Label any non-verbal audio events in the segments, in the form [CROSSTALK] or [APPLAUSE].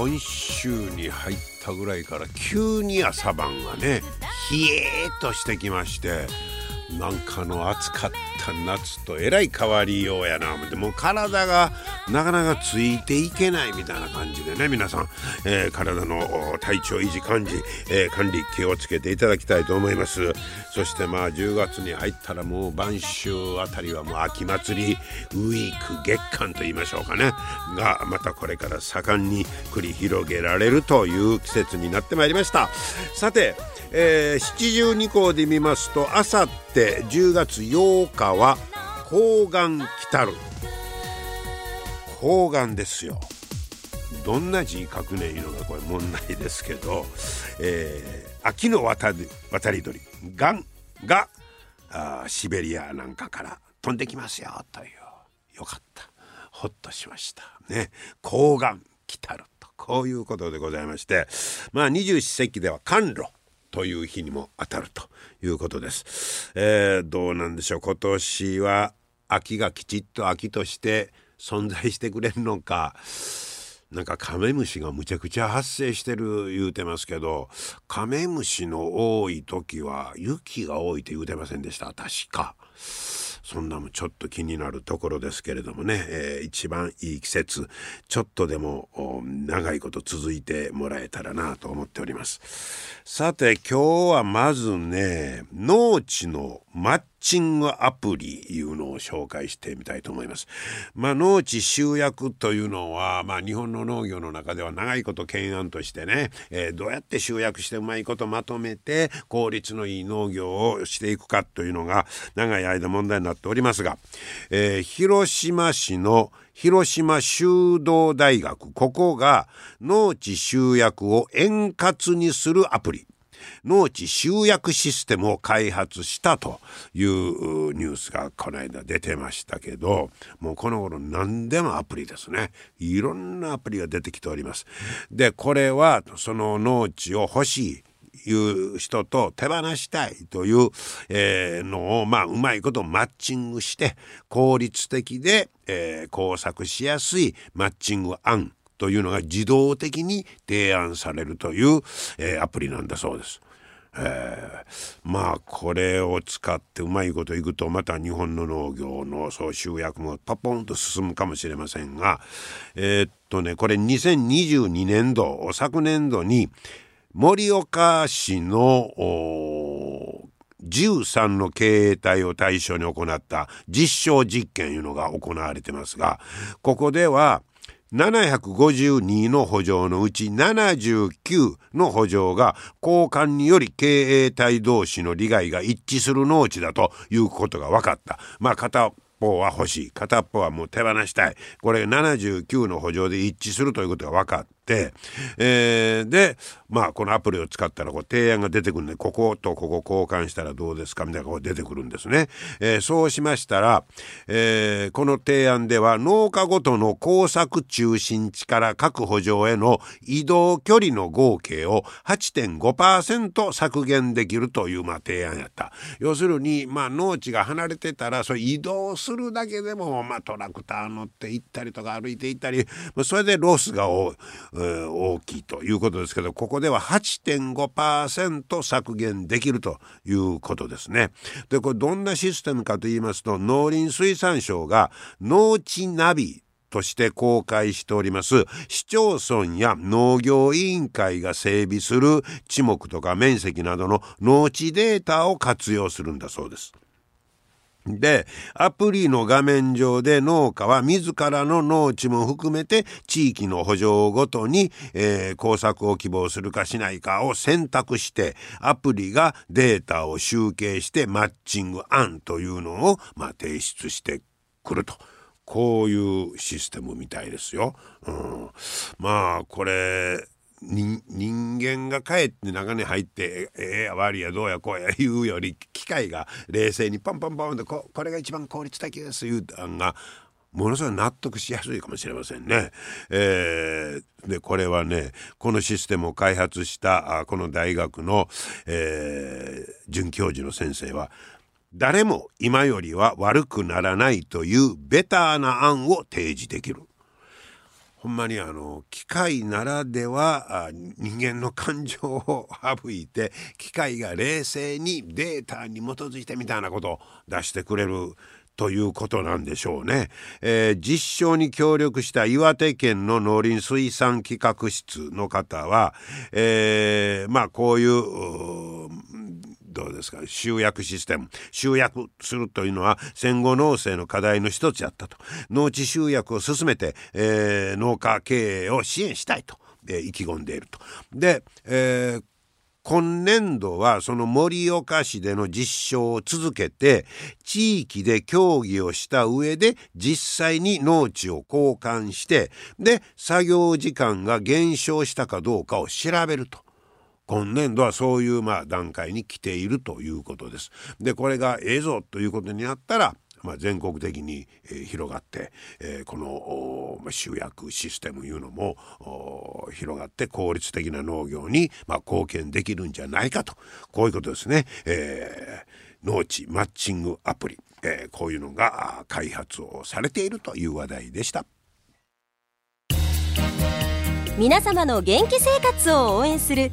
今週に入ったぐらいから急に朝晩がね冷えーとしてきましてなんかの暑かった夏とえらい変わりようやな。思ってもう体がなかなかついていけないみたいな感じでね皆さん、えー、体の体調維持管理、えー、管理気をつけていただきたいと思います。そしてまあ10月に入ったらもう晩秋あたりはもう秋祭りウィーク月間と言いましょうかね。がまたこれから盛んに繰り広げられるという季節になってまいりました。さてえー、七十二校で見ますとあさって10月8日は抗がん来たる。抗がんですよ。どんな字書くねいうのが。これ問題ですけど、えー、秋の渡り渡り鳥。がんがあシベリアなんかから飛んできますよという。よかった。ほっとしました。ね。抗がん来たると。こういうことでございまして。まあ二十四節気では甘露。という日にも当たるということです。えー、どうなんでしょう今年は秋がきちっと秋として存在してくれるのかなんかカメムシがむちゃくちゃ発生してる言うてますけどカメムシの多い時は雪が多いって言うてませんでした確か。そんなもちょっと気になるところですけれどもね、えー、一番いい季節ちょっとでも長いこと続いてもらえたらなと思っております。さて今日はまずね農地のマッチングアプリいうのを紹介してみたいと思います。まあ、農地集約というのは、まあ、日本の農業の中では長いこと懸案としてね、えー、どうやって集約してうまいことまとめて効率のいい農業をしていくかというのが長い間問題になっておりますが、えー、広島市の広島修道大学ここが農地集約を円滑にするアプリ農地集約システムを開発したというニュースがこの間出てましたけどもうこの頃何でもアプリですね。いろんなアプリが出てきております。でこれはその農地を欲しいいう人と手放したいという、え、のを、まあ、うまいことマッチングして効率的で、え、工作しやすいマッチング案というのが自動的に提案されるという、えー、アプリなんだそうです。えー、まあこれを使ってうまいこといくとまた日本の農業のそう集約もパポンと進むかもしれませんがえー、っとねこれ2022年度昨年度に盛岡市の13の経営体を対象に行った実証実験いうのが行われてますがここでは752の補助のうち79の補助が交換により経営体同士の利害が一致する農地だということが分かった。まあ片方は欲しい片っぽはもう手放したいこれ79の補助で一致するということが分かった、えー、でまあこのアプリを使ったらこう提案が出てくるんでこことここ交換したらどうですかみたいなこう出てくるんですね。えー、そうしましたら、えー、この提案では農家ごとの工作中心地から各補助への移動距離の合計を8.5%削減できるというまあ提案やった。要するにまあ農地が離れてたらそれ移動するだけでもまあトラクター乗って行ったりとか歩いて行ったりそれでロスが多い。大きいということですけどここでは8.5%削減できるということですね。でこれどんなシステムかと言いますと農林水産省が農地ナビとして公開しております市町村や農業委員会が整備する地目とか面積などの農地データを活用するんだそうです。で、アプリの画面上で農家は自らの農地も含めて地域の補助ごとに、えー、工作を希望するかしないかを選択してアプリがデータを集計してマッチング案というのを、まあ、提出してくると。こういうシステムみたいですよ。うん、まあこれ人間が帰って中に入ってええや悪いやどうやこうや言うより機械が冷静にパンパンパンってここれが一番効率的です言うたんがものすごい納得しやすいかもしれませんね。えー、でこれはねこのシステムを開発したあこの大学の、えー、准教授の先生は誰も今よりは悪くならないというベターな案を提示できる。ほんまにあの機械ならでは人間の感情を省いて機械が冷静にデータに基づいてみたいなことを出してくれるということなんでしょうね、えー、実証に協力した岩手県の農林水産企画室の方は、えー、まあこういうどうですか？集約システム集約するというのは戦後農政の課題の一つやったと農地集約を進めて、えー、農家経営を支援したいと、えー、意気込んでいると。で、えー今年度はその盛岡市での実証を続けて地域で協議をした上で実際に農地を交換してで作業時間が減少したかどうかを調べると。今年度はそういうまあ段階に来ているということです。でこれがええぞということになったらまあ、全国的に、えー、広がって、えー、この、まあ、集約システムいうのも広がって効率的な農業に、まあ、貢献できるんじゃないかとこういうことですね。えー、農地マッチングアプリ、えー、こういうのが開発をされているという話題でした。皆様の元気生活を応援する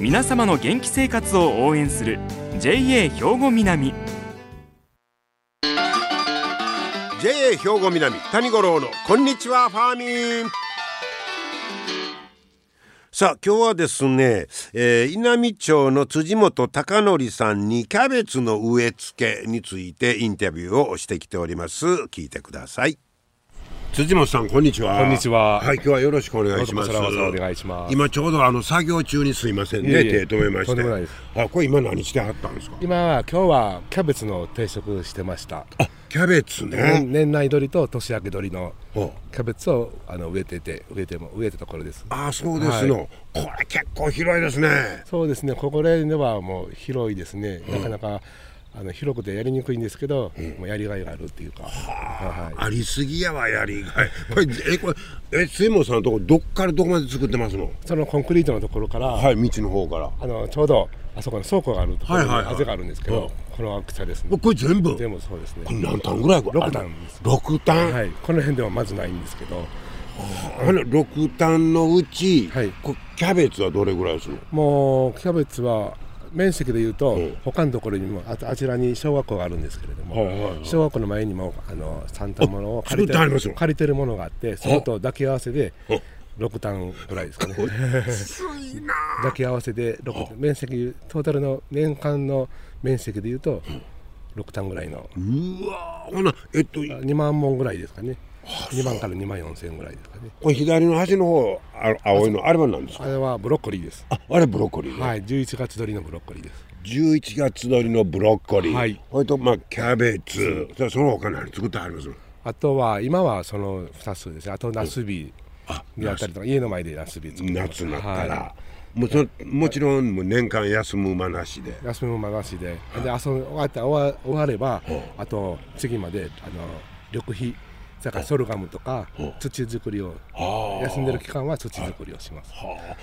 皆様の元気生活を応援する JA 兵庫南。JA 兵庫南谷五郎のこんにちはファーミン。さあ今日はですね、えー、稲美町の辻本貴則さんにキャベツの植え付けについてインタビューをしてきております。聞いてください。辻本さんこんにちは。こんにちは。はい今日はよろしくお願いします。お願いします。今ちょうどあの作業中にすいませんね手止めまして。あこれ今何してはったんですか？今は今日はキャベツの定食してました。あキャベツね。年内鳥と年明け鳥のキャベツをあの植えてて植えても植えたところです。あそうですの、はい、これ結構広いですね。そうですね。ここら辺ではもう広いですね、なかなかあの広くてやりにくいんですけど、うん、もうやりがいがあるっていうか、はあ、ありすぎやわやりがい。[LAUGHS] これえこれえ水本さんのとこどっからどこまで作ってますの？そのコンクリートのところからはい道の方から。あのちょうどあそこの倉庫があるところにあぜがあるんですけど、はいはいはい、こですね。これ全部？全部そうですね。これ何単ぐらい6単です。6単はい。この辺ではまずないんですけど。あの6単のうち、はい、キャベツはどれぐらいですの？もうキャベツは面積でいうと、うん、他のところにもああちらに小学校があるんですけれども、はいはいはい、小学校の前にもあの3単ものを借りて借りてるものがあってそれと抱き合わせで6単ぐらいですかね。[LAUGHS] 抱き合わせで面積トータルの年間の面積でいうと6単ぐらいの。うわほなえっと2万本ぐらいですかね2万から2万4千ぐらいですかね。これ左の端の方あ青いのあれは何ですか？あれはブロッコリーです。ああれブロッコリー、ね、はい11月取りのブロッコリーです。11月取りのブロッコリー。はい。それとまあキャベツ。そその他何作ってありますあとは今はその2つですあとナスビであったりとか家の前でナスビ作って夏になったら、はい。もうそもちろんもう年間休む間なしで。休む間なしで、はい、で遊終わった終わればあと次まであの緑肥だからソルガムとか土作りを休んでる期間は土作りをします、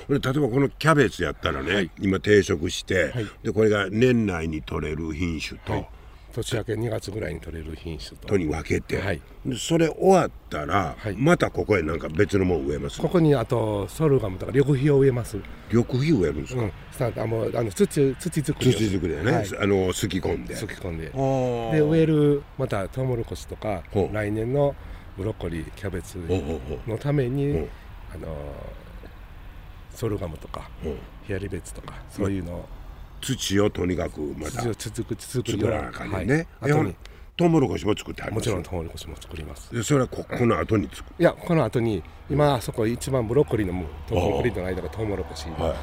例えばこのキャベツやったらね、はい、今定食して、はい、でこれが年内に取れる品種と、はい年明け2月ぐらいに取れる品種と。とに分けて、はい、それ終わったら、はい、またここへなんか別のもん植えます？ここにあとソルガムとか緑肥を植えます。緑肥植えるんですか、うん、あのあの土土作り土作りだね、はい、あのすき込んで。すき込んで。で植えるまたトウモロコシとか来年のブロッコリーキャベツのためにあのソルガムとか、ヒアリベツとかそういうのを土をとにかくまた土を続く続く作らなあかんねんね、はい、後に。トウモロコシも作ってありますもちろんトウモロコシも作ります。でそれはここの後に作る？いやこの後に今あそこ一番ブロッコリーのとコンクリートの間がトウモロコシの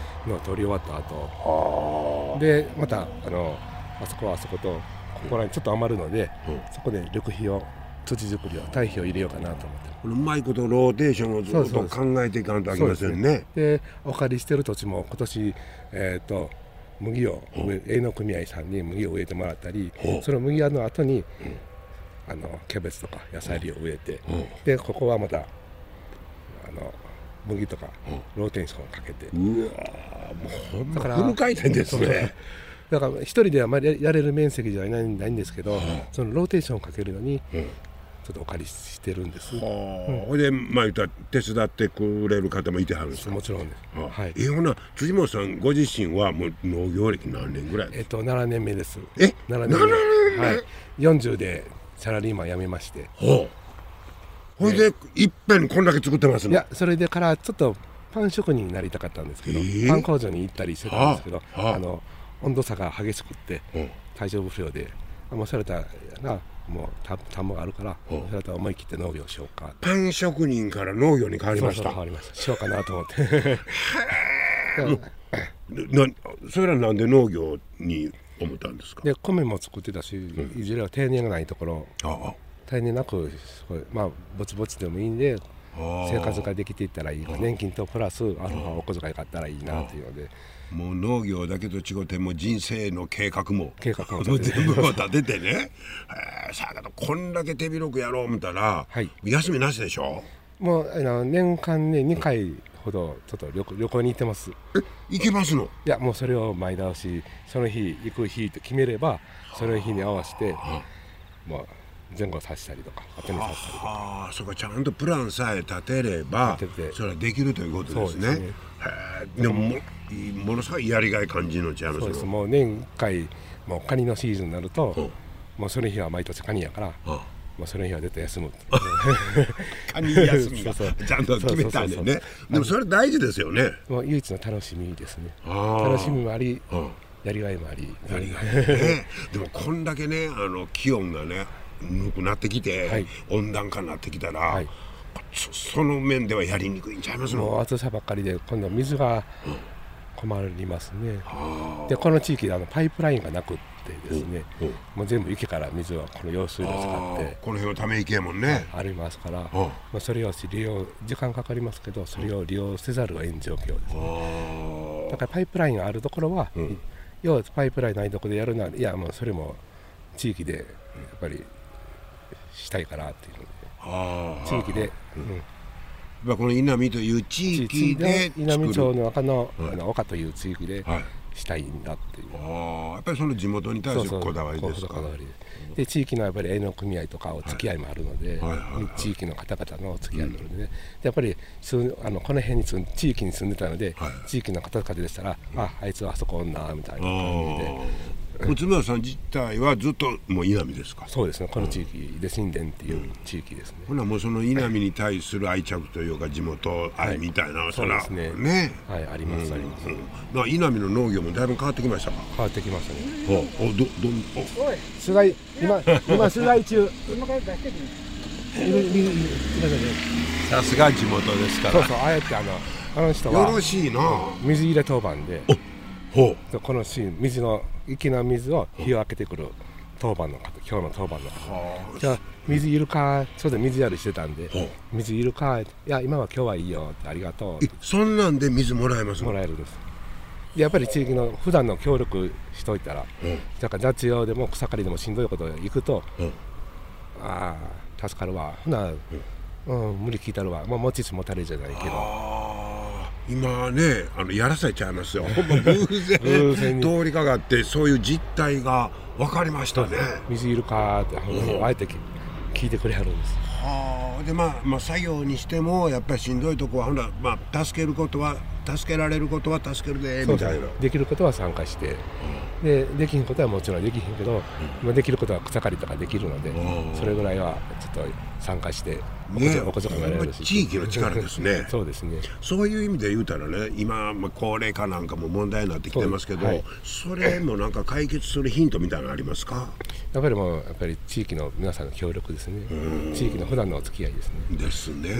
取り終わった後、でまたあのあそこはあそことここらにちょっと余るので、そこで緑肥を土作りを堆肥を入れようかなと思ってこのうまいことローテーションをずっと考えていかんとあきませんね。でお借りしてる土地も今年えっ、と麦を営農組合さんに麦を植えてもらったりその麦屋の後に、あのキャベツとか野菜類を植えて、でここはまたあの麦とかローテンションをかけて。うわもうほんまフル回転ですね。だから一人ではあまりやれる面積じゃないないんですけど、そのローテーションをかけるのに、ちょっとお借りしてるんです。ほ、うんで、まあ、言ったら手伝ってくれる方もいてはるんですもちろんです。はい。えほな辻本さんご自身はもう農業歴何年ぐらいえっと7年目です。え？7年目。はい。40でサラリーマン辞めまして。ほう。ほいで、いっぺんこんだけ作ってますいやそれでからちょっとパン職人になりたかったんですけど、えー、パン工場に行ったりしてたんですけど、あの温度差が激しくって体調不良で、もうそれたらもう田田んぼがあるからそれと思い切って農業しようか。パン職人から農業に変わりました。変わりましたしようかなと思って。なそれはなんで農業に思ったんですか？で米も作ってたし、うん、いずれは定年がないところ。定年なくまあぼちぼちでもいいんで生活ができていったらいい年金とプラスアルファお小遣いがあったらいいなというのでもう農業だけと違ってもう人生の計画も計画も全部立ててね、[LAUGHS] えー、さあこんだけ手広くやろう思ったら、はい、休みなしでしょ？もうあの年間ね2回ほどちょっと旅旅行に行ってます。え行けますの？いやもうそれを前倒しその日行く日と決めればその日に合わせて、もう前後させたりとか後にさせたりとか。ああそこちゃんとプランさえ立てればそれはできるということですね。ですね。でももものすごいやりがい感じのちゃいますそうです。もう年1回もうカニのシーズンになると、もうその日は毎年カニやから、もうその日は絶対休む [LAUGHS] カニ休みが [LAUGHS] ちゃんと決めたんでね。でもそれ大事ですよね。もう唯一の楽しみですね。楽しみもあり、やりがいもあり。やりがい、ね、でもこんだけねあの気温がねぬくなってきて、はい、温暖化になってきたら、はい。その面ではやりにくいんちゃいますもう暑さばっかりで今度水が困りますね、うん、でこの地域であのパイプラインがなくってですね、うん。うん、もう全部池から水をこの用水路を使ってこの辺はため池やもんね。ありますから、まあ、それを利用時間かかりますけどそれを利用せざるを得ん状況ですね。だからパイプラインがあるところは、要はパイプラインないところでやるのはいやもうそれも地域でやっぱりしたいからっていうので地域で、うん、この稲見という地域で稲見町の中の,、あの岡という地域でしたいんだっていう、あやっぱりその地元に対するこだわりですか？で地域のやっぱり営農組合とかお付き合いもあるので、地域の方々のお付き合いもあるので、やっぱりあのこの辺に住ん地域に住んでたので、地域の方々でしたら、ああいつはあそこおんなみたいな感じで。内村さん自体はずっともう稲見ですか？そうですね。この地域で新田っていう地域ですね、ほなもうその稲見に対する愛着というか地元愛みたいな、はい、そうですね。ね。はいあります、あります、うん、稲見の農業もだいぶ変わってきましたか？変わってきましたね。おおどどおお。い取材今今取材中。さすが地元ですから。そうそうあえてあのあの人はよろしいな。水入れ当番で。ほう。このシーン水の池の水を火を開けてくる当番の方今日の当番の方。じゃあ水いるかちょうど水やりしてたんで水いるかいや今は今日はいいよありがとうそんなんで水もらえますもらえるんですやっぱり地域の普段の協力しといたら、うん、だから雑用でも草刈りでもしんどいこと行くと、うん、ああ助かるわ。ほな、うん、うん、無理聞いたるわ。もう持ちつ持たれじゃないけど。今ねあのやらせちゃいますよ。ほんま偶然 [LAUGHS] 通りかかってそういう実態が分かりましたね。水いるかってあえて聞いてくれはるんです。はあ。でまあ、まあ、作業にしてもやっぱりしんどいとこはほんまあ、助けることは助けられることは助けるでみたいな。できることは参加して、うん、でできひんことはもちろんできひんけど、うん、できることは草刈りとかできるので、うん、それぐらいはちょっと参加してね、お小遣いもらえるし。地域の力ですね。[LAUGHS] そうですね。そういう意味で言うたらね今、まあ、高齢化なんかも問題になってきてますけど、はい、それもなんか解決するヒントみたいなのありますか？やっぱりもうやっぱり地域の皆さんの協力ですね。地域の普段のお付き合いですね。ですね、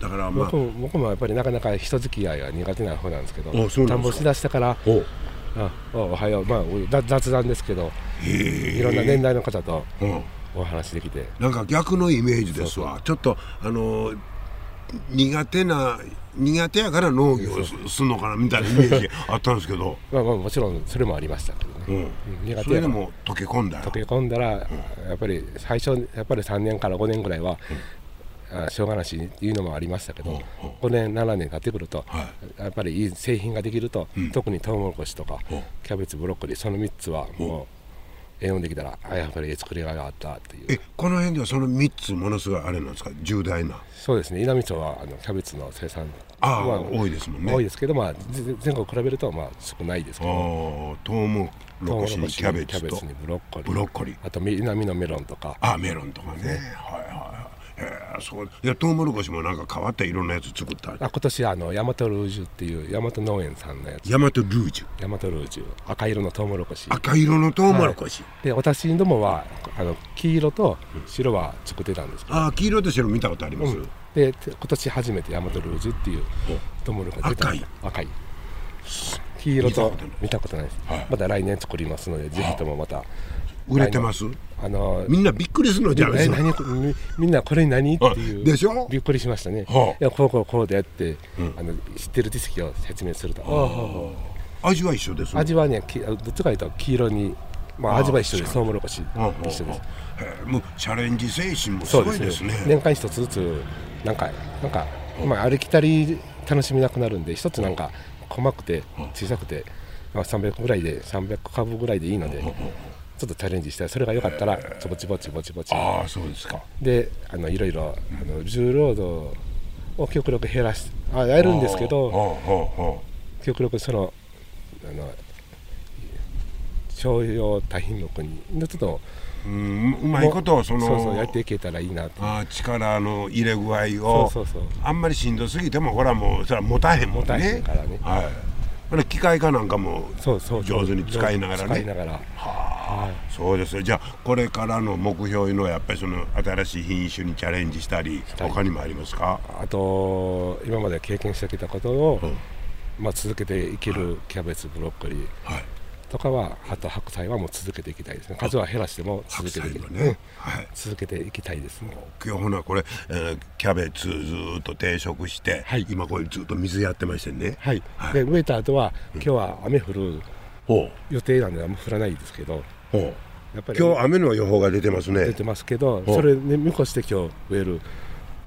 だから、まあ、僕も僕もやっぱりなかなか人付き合いが苦手な方なんですけど田んぼしだしたからあおはよう、まあ、雑談ですけどいろんな年代の方とお話できて。なんか逆のイメージですわ。ちょっとあの苦手な苦手やから農業するのかなみたいなイメージあったんですけど。[LAUGHS] まあ、まあもちろんそれもありましたけどね、うん、苦手それでも溶け込んだ。溶け込んだら、やっぱり最初やっぱり3年から5年ぐらいは、あしょうがなしっていうのもありましたけど、5年7年経ってくると、やっぱりいい製品ができると、特にトウモロコシとかキャベツブロッコリーその3つはもう栄養できたらあやっぱり作りがいがあったっていう。えこの辺ではその3つものすごいあれなんですか？重大な。そうですね。稲美町はあのキャベツの生産あ多いですもんね。多いですけど、まあ、全国比べるとまあ少ないですけど。トウモロコシにキャベツと。にブロッコリー。ブロッコリー。あと南のメロンとか。あメロンとかね、ね、はいはいえー、そういやトウモロコシもなんか変わったいろんなやつ作った。あ今年あのヤマトルージュっていうヤマト農園さんのやつ。ヤマトルージュ。ヤマトルージュ。赤色のトウモロコシ。赤色のトウモロコシ、はい、で私どもはあの黄色と白は作ってたんですけど、ああ黄色と白見たことあります、うん、で今年初めてヤマトルージュっていうトウモロコシ赤い。赤い。黄色と見たことないです、はい、また来年作りますのでぜひともまた売れてます？あのみんなびっくりするのじゃないですか。みんなこれ何？っていうでしょ？びっくりしましたね、はあ、いやこうこうこうでって、うん、あの知ってる知識を説明すると、はあ、味は一緒です味はねどっちかというと黄色にまあ味は一緒ですトウモロコシ一緒です。もうチャレンジ精神もすごいですね。年間一つずつなんかなんか、まあ、歩きたり楽しみなくなるんで一つなんか細くて小さくて、まあ、300ぐらいで300株ぐらいでいいのでちょっとチャレンジしてそれが良かったらちょぼちぼちぼちぼち。ああそうですか。であのいろいろあの重労働を極力減らしあやるんですけど極力そのあの商用多品目にちょっとうんうまいことをそのやっていけたらいいなと。あ力の入れ具合をそうそうそう。あんまりしんどすぎてもほらもうそれは持たへんもんね。持たへんからね。はい。機械化なんかも上手に使いながらね。使いながら。はあ、そうです。じゃあこれからの目標いうのはやっぱりその新しい品種にチャレンジしたり他にもありますか？あと今まで経験してきたことを、うん、まあ、続けていけるキャベツブロッコリー、はい。とかはあと白菜はもう続けていきたいですね。数は減らしても続けていき,、ね。はい、続けていきたいですね。今日ほなこれ、えー、キャベツずっと定食して、はい、今これずっと水やってましてね。はい、はい、で植えた後は今日は雨降る予定なんであんま降らないですけどやっぱり今日雨の予報が出てますね。出てますけどそれね見越して今日植える。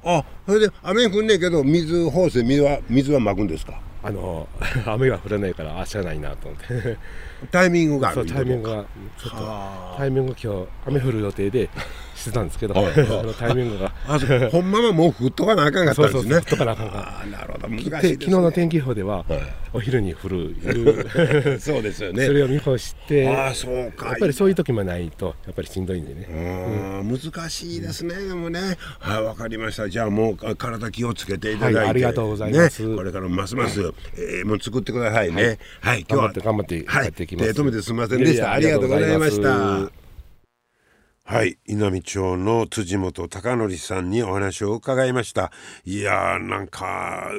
あそれで雨降んねえけど水放水水は水はまくんですか？あの [LAUGHS] 雨が降らないからあしゃないなと思って。[LAUGHS] タイミングがそうタイミングがちょっとタイミング今日雨降る予定でしてたんですけど、はい、[LAUGHS] そのタイミングが。あほんまはもう降っとかなあかんかったんですね。そうそう降っとかなあかんかあなるほど。難しい、ね、昨日の天気予報では、はい、お昼に降るそうですよね。それを見越してあそうか。やっぱりそういう時もないとやっぱりしんどいんでね。うん、難しいですね。でもね。はいわかりました。じゃあもう体気をつけていただいて、はい、ありがとうございます、ね、これからますます、えー、もう作ってくださいね。はい、今日は。頑張って頑張ってやっていきます、手止めてす。みませんでした。ありがとうございました。はい。稲美町の辻本貴則さんにお話を伺いました。いやーなんか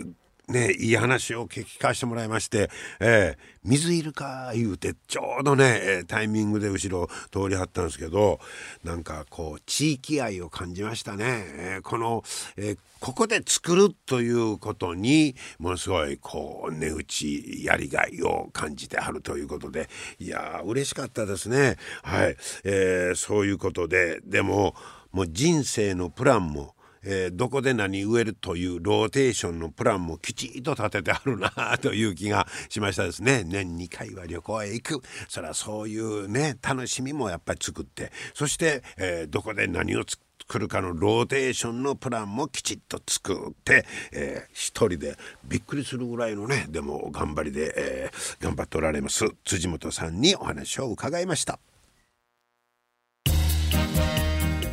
ね、いい話を聞かせてもらいまして、えー、水いるか言うて、ちょうどね、タイミングで後ろ通りはったんですけど、なんかこう、地域愛を感じましたね。えー、この、えー、ここで作るということに、ものすごい、こう、値打ち、やりがいを感じてはるということで、いやー、嬉しかったですね。はい。えー、そういうことで、でも、もう人生のプランも、えー、どこで何植えるというローテーションのプランもきちっと立ててあるなという気がしましたですね。[LAUGHS] 年2回は旅行へ行く。それはそういうね、楽しみもやっぱり作って、そして、えー、どこで何を作るかのローテーションのプランもきちっと作って、えー、一人でびっくりするぐらいのね、でも頑張りで、えー、頑張っておられます辻本さんにお話を伺いました。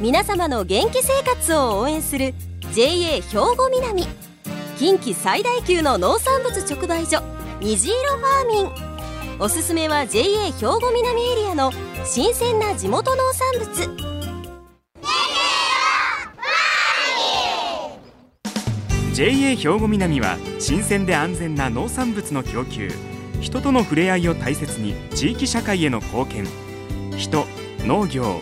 皆様の元気生活を応援する JA 兵庫南。近畿最大級の農産物直売所虹色ファーミン。おすすめは JA 兵庫南エリアの新鮮な地元農産物。JA 兵庫南は新鮮で安全な農産物の供給。人との触れ合いを大切に地域社会への貢献。人農業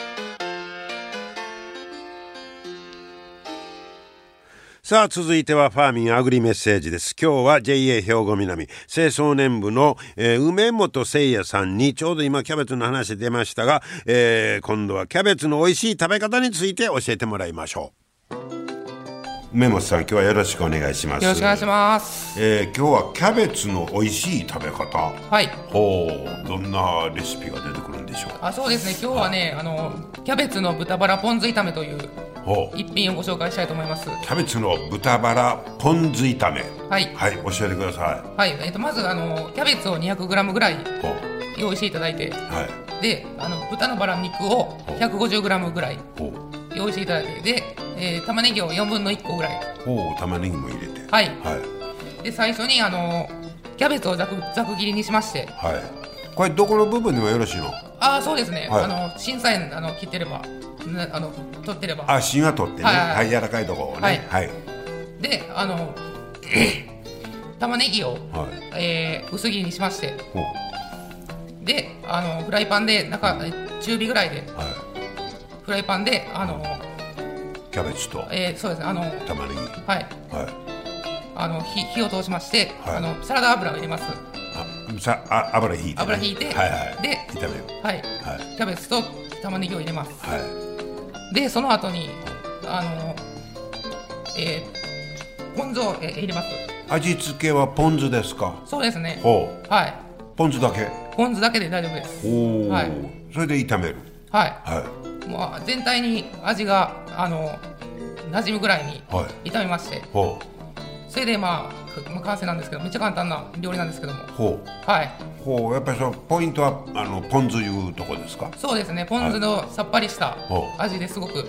さあ続いてはファーミンアグリメッセージです。今日は JA 兵庫南清掃年部の、えー、梅本誠也さんにちょうど今キャベツの話出ましたが、えー、今度はキャベツの美味しい食べ方について教えてもらいましょう。梅本さん今日はよろしくお願いします。よろしくお願いします、えー、今日はキャベツの美味しい食べ方。はい。ほうどんなレシピが出てくるんでしょう。あそうですね。今日はねあのキャベツの豚バラポン酢炒めという一品をご紹介したいと思います。キャベツの豚バラポン酢炒め。はい。はい教えてください。はい、えーと、まずあのキャベツを 200g ぐらい用意していただいて、はい、であの豚のバラ肉を 150g ぐらい用意していただいて。で、えー、玉ねぎを4分の1個ぐらい。お玉ねぎも入れて。はい、はい、で最初にあのキャベツをざくざく切りにしまして。はい。これどこの部分でもよろしいの？ああそうですね、はい、あの審査員あの切ってればあの取ってれば。あ芯は取ってね、はい、はい、柔らかいところをね。はい、であの [COUGHS] 玉ねぎを、はい、えー、薄切りにしまして。であのフライパンで中中火ぐらいで、はい、フライパンであのキャベツと、えー、そうですね。あの玉ねぎ。はい、はい、あの火火を通しまして、はい、あのサラダ油を入れます。あさあ油引いて、ね、油引いて、はいはい、で炒めるはい、はい、キャベツと玉ねぎを入れます、はい。でその後にあのえー、ポン酢を、えー、入れます。味付けはポン酢ですか？そうですね。ほう。はい。ポン酢だけ。ポン酢だけで大丈夫です。おお、はい、それで炒める。はい、はい、もう全体に味があの馴染むぐらいに炒めまして、はい、ほう。それでまあ完成なんですけどめっちゃ簡単な料理なんですけども。ほう。はい。ほうやっぱりそのポイントはあのポン酢いうとこですか？そうですねポン酢のさっぱりした味ですごく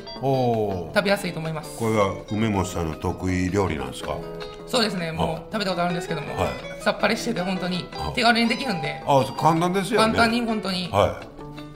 食べやすいと思います。これは梅本さんの得意料理なんですか？そうですねもう食べたことあるんですけども、はい、さっぱりしてて本当に手軽にできるんで。あ簡単ですよね。簡単に本当に、は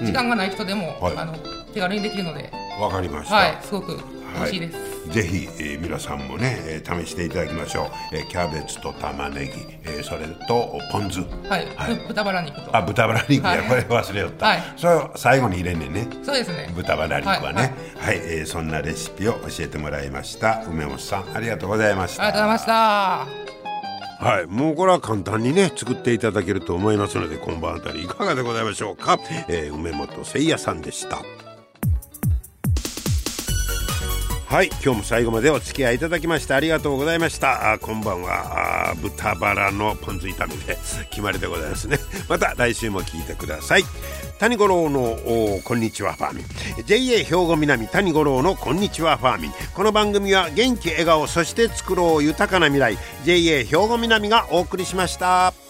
い、時間がない人でも、はい、あの手軽にできるので。わかりました。はいすごく美味しいです、ぜひ、えー、皆さんもね、えー、試していただきましょう、えー、キャベツと玉ねぎ、えー、それとポン酢。はい、はい、豚バラ肉と。あ豚バラ肉や、はい、これ忘れよった、はい、それを最後に入れんねんね。そうですね。豚バラ肉はね。はい、はい、えー、そんなレシピを教えてもらいました。梅本さんありがとうございました。ありがとうございました。はい、もうこれは簡単にね作っていただけると思いますので今晩あたりいかがでございましょうか、えー、梅本誠也さんでした。はい今日も最後までお付き合いいただきましてありがとうございました。あ今晩は。豚バラのポン酢炒めで決まりでございますね。[LAUGHS] また来週も聞いてください。谷五郎のこんにちはファーミン。JA 兵庫南谷五郎のこんにちはファーミン。この番組は元気笑顔そして作ろう豊かな未来 JA 兵庫南がお送りしました。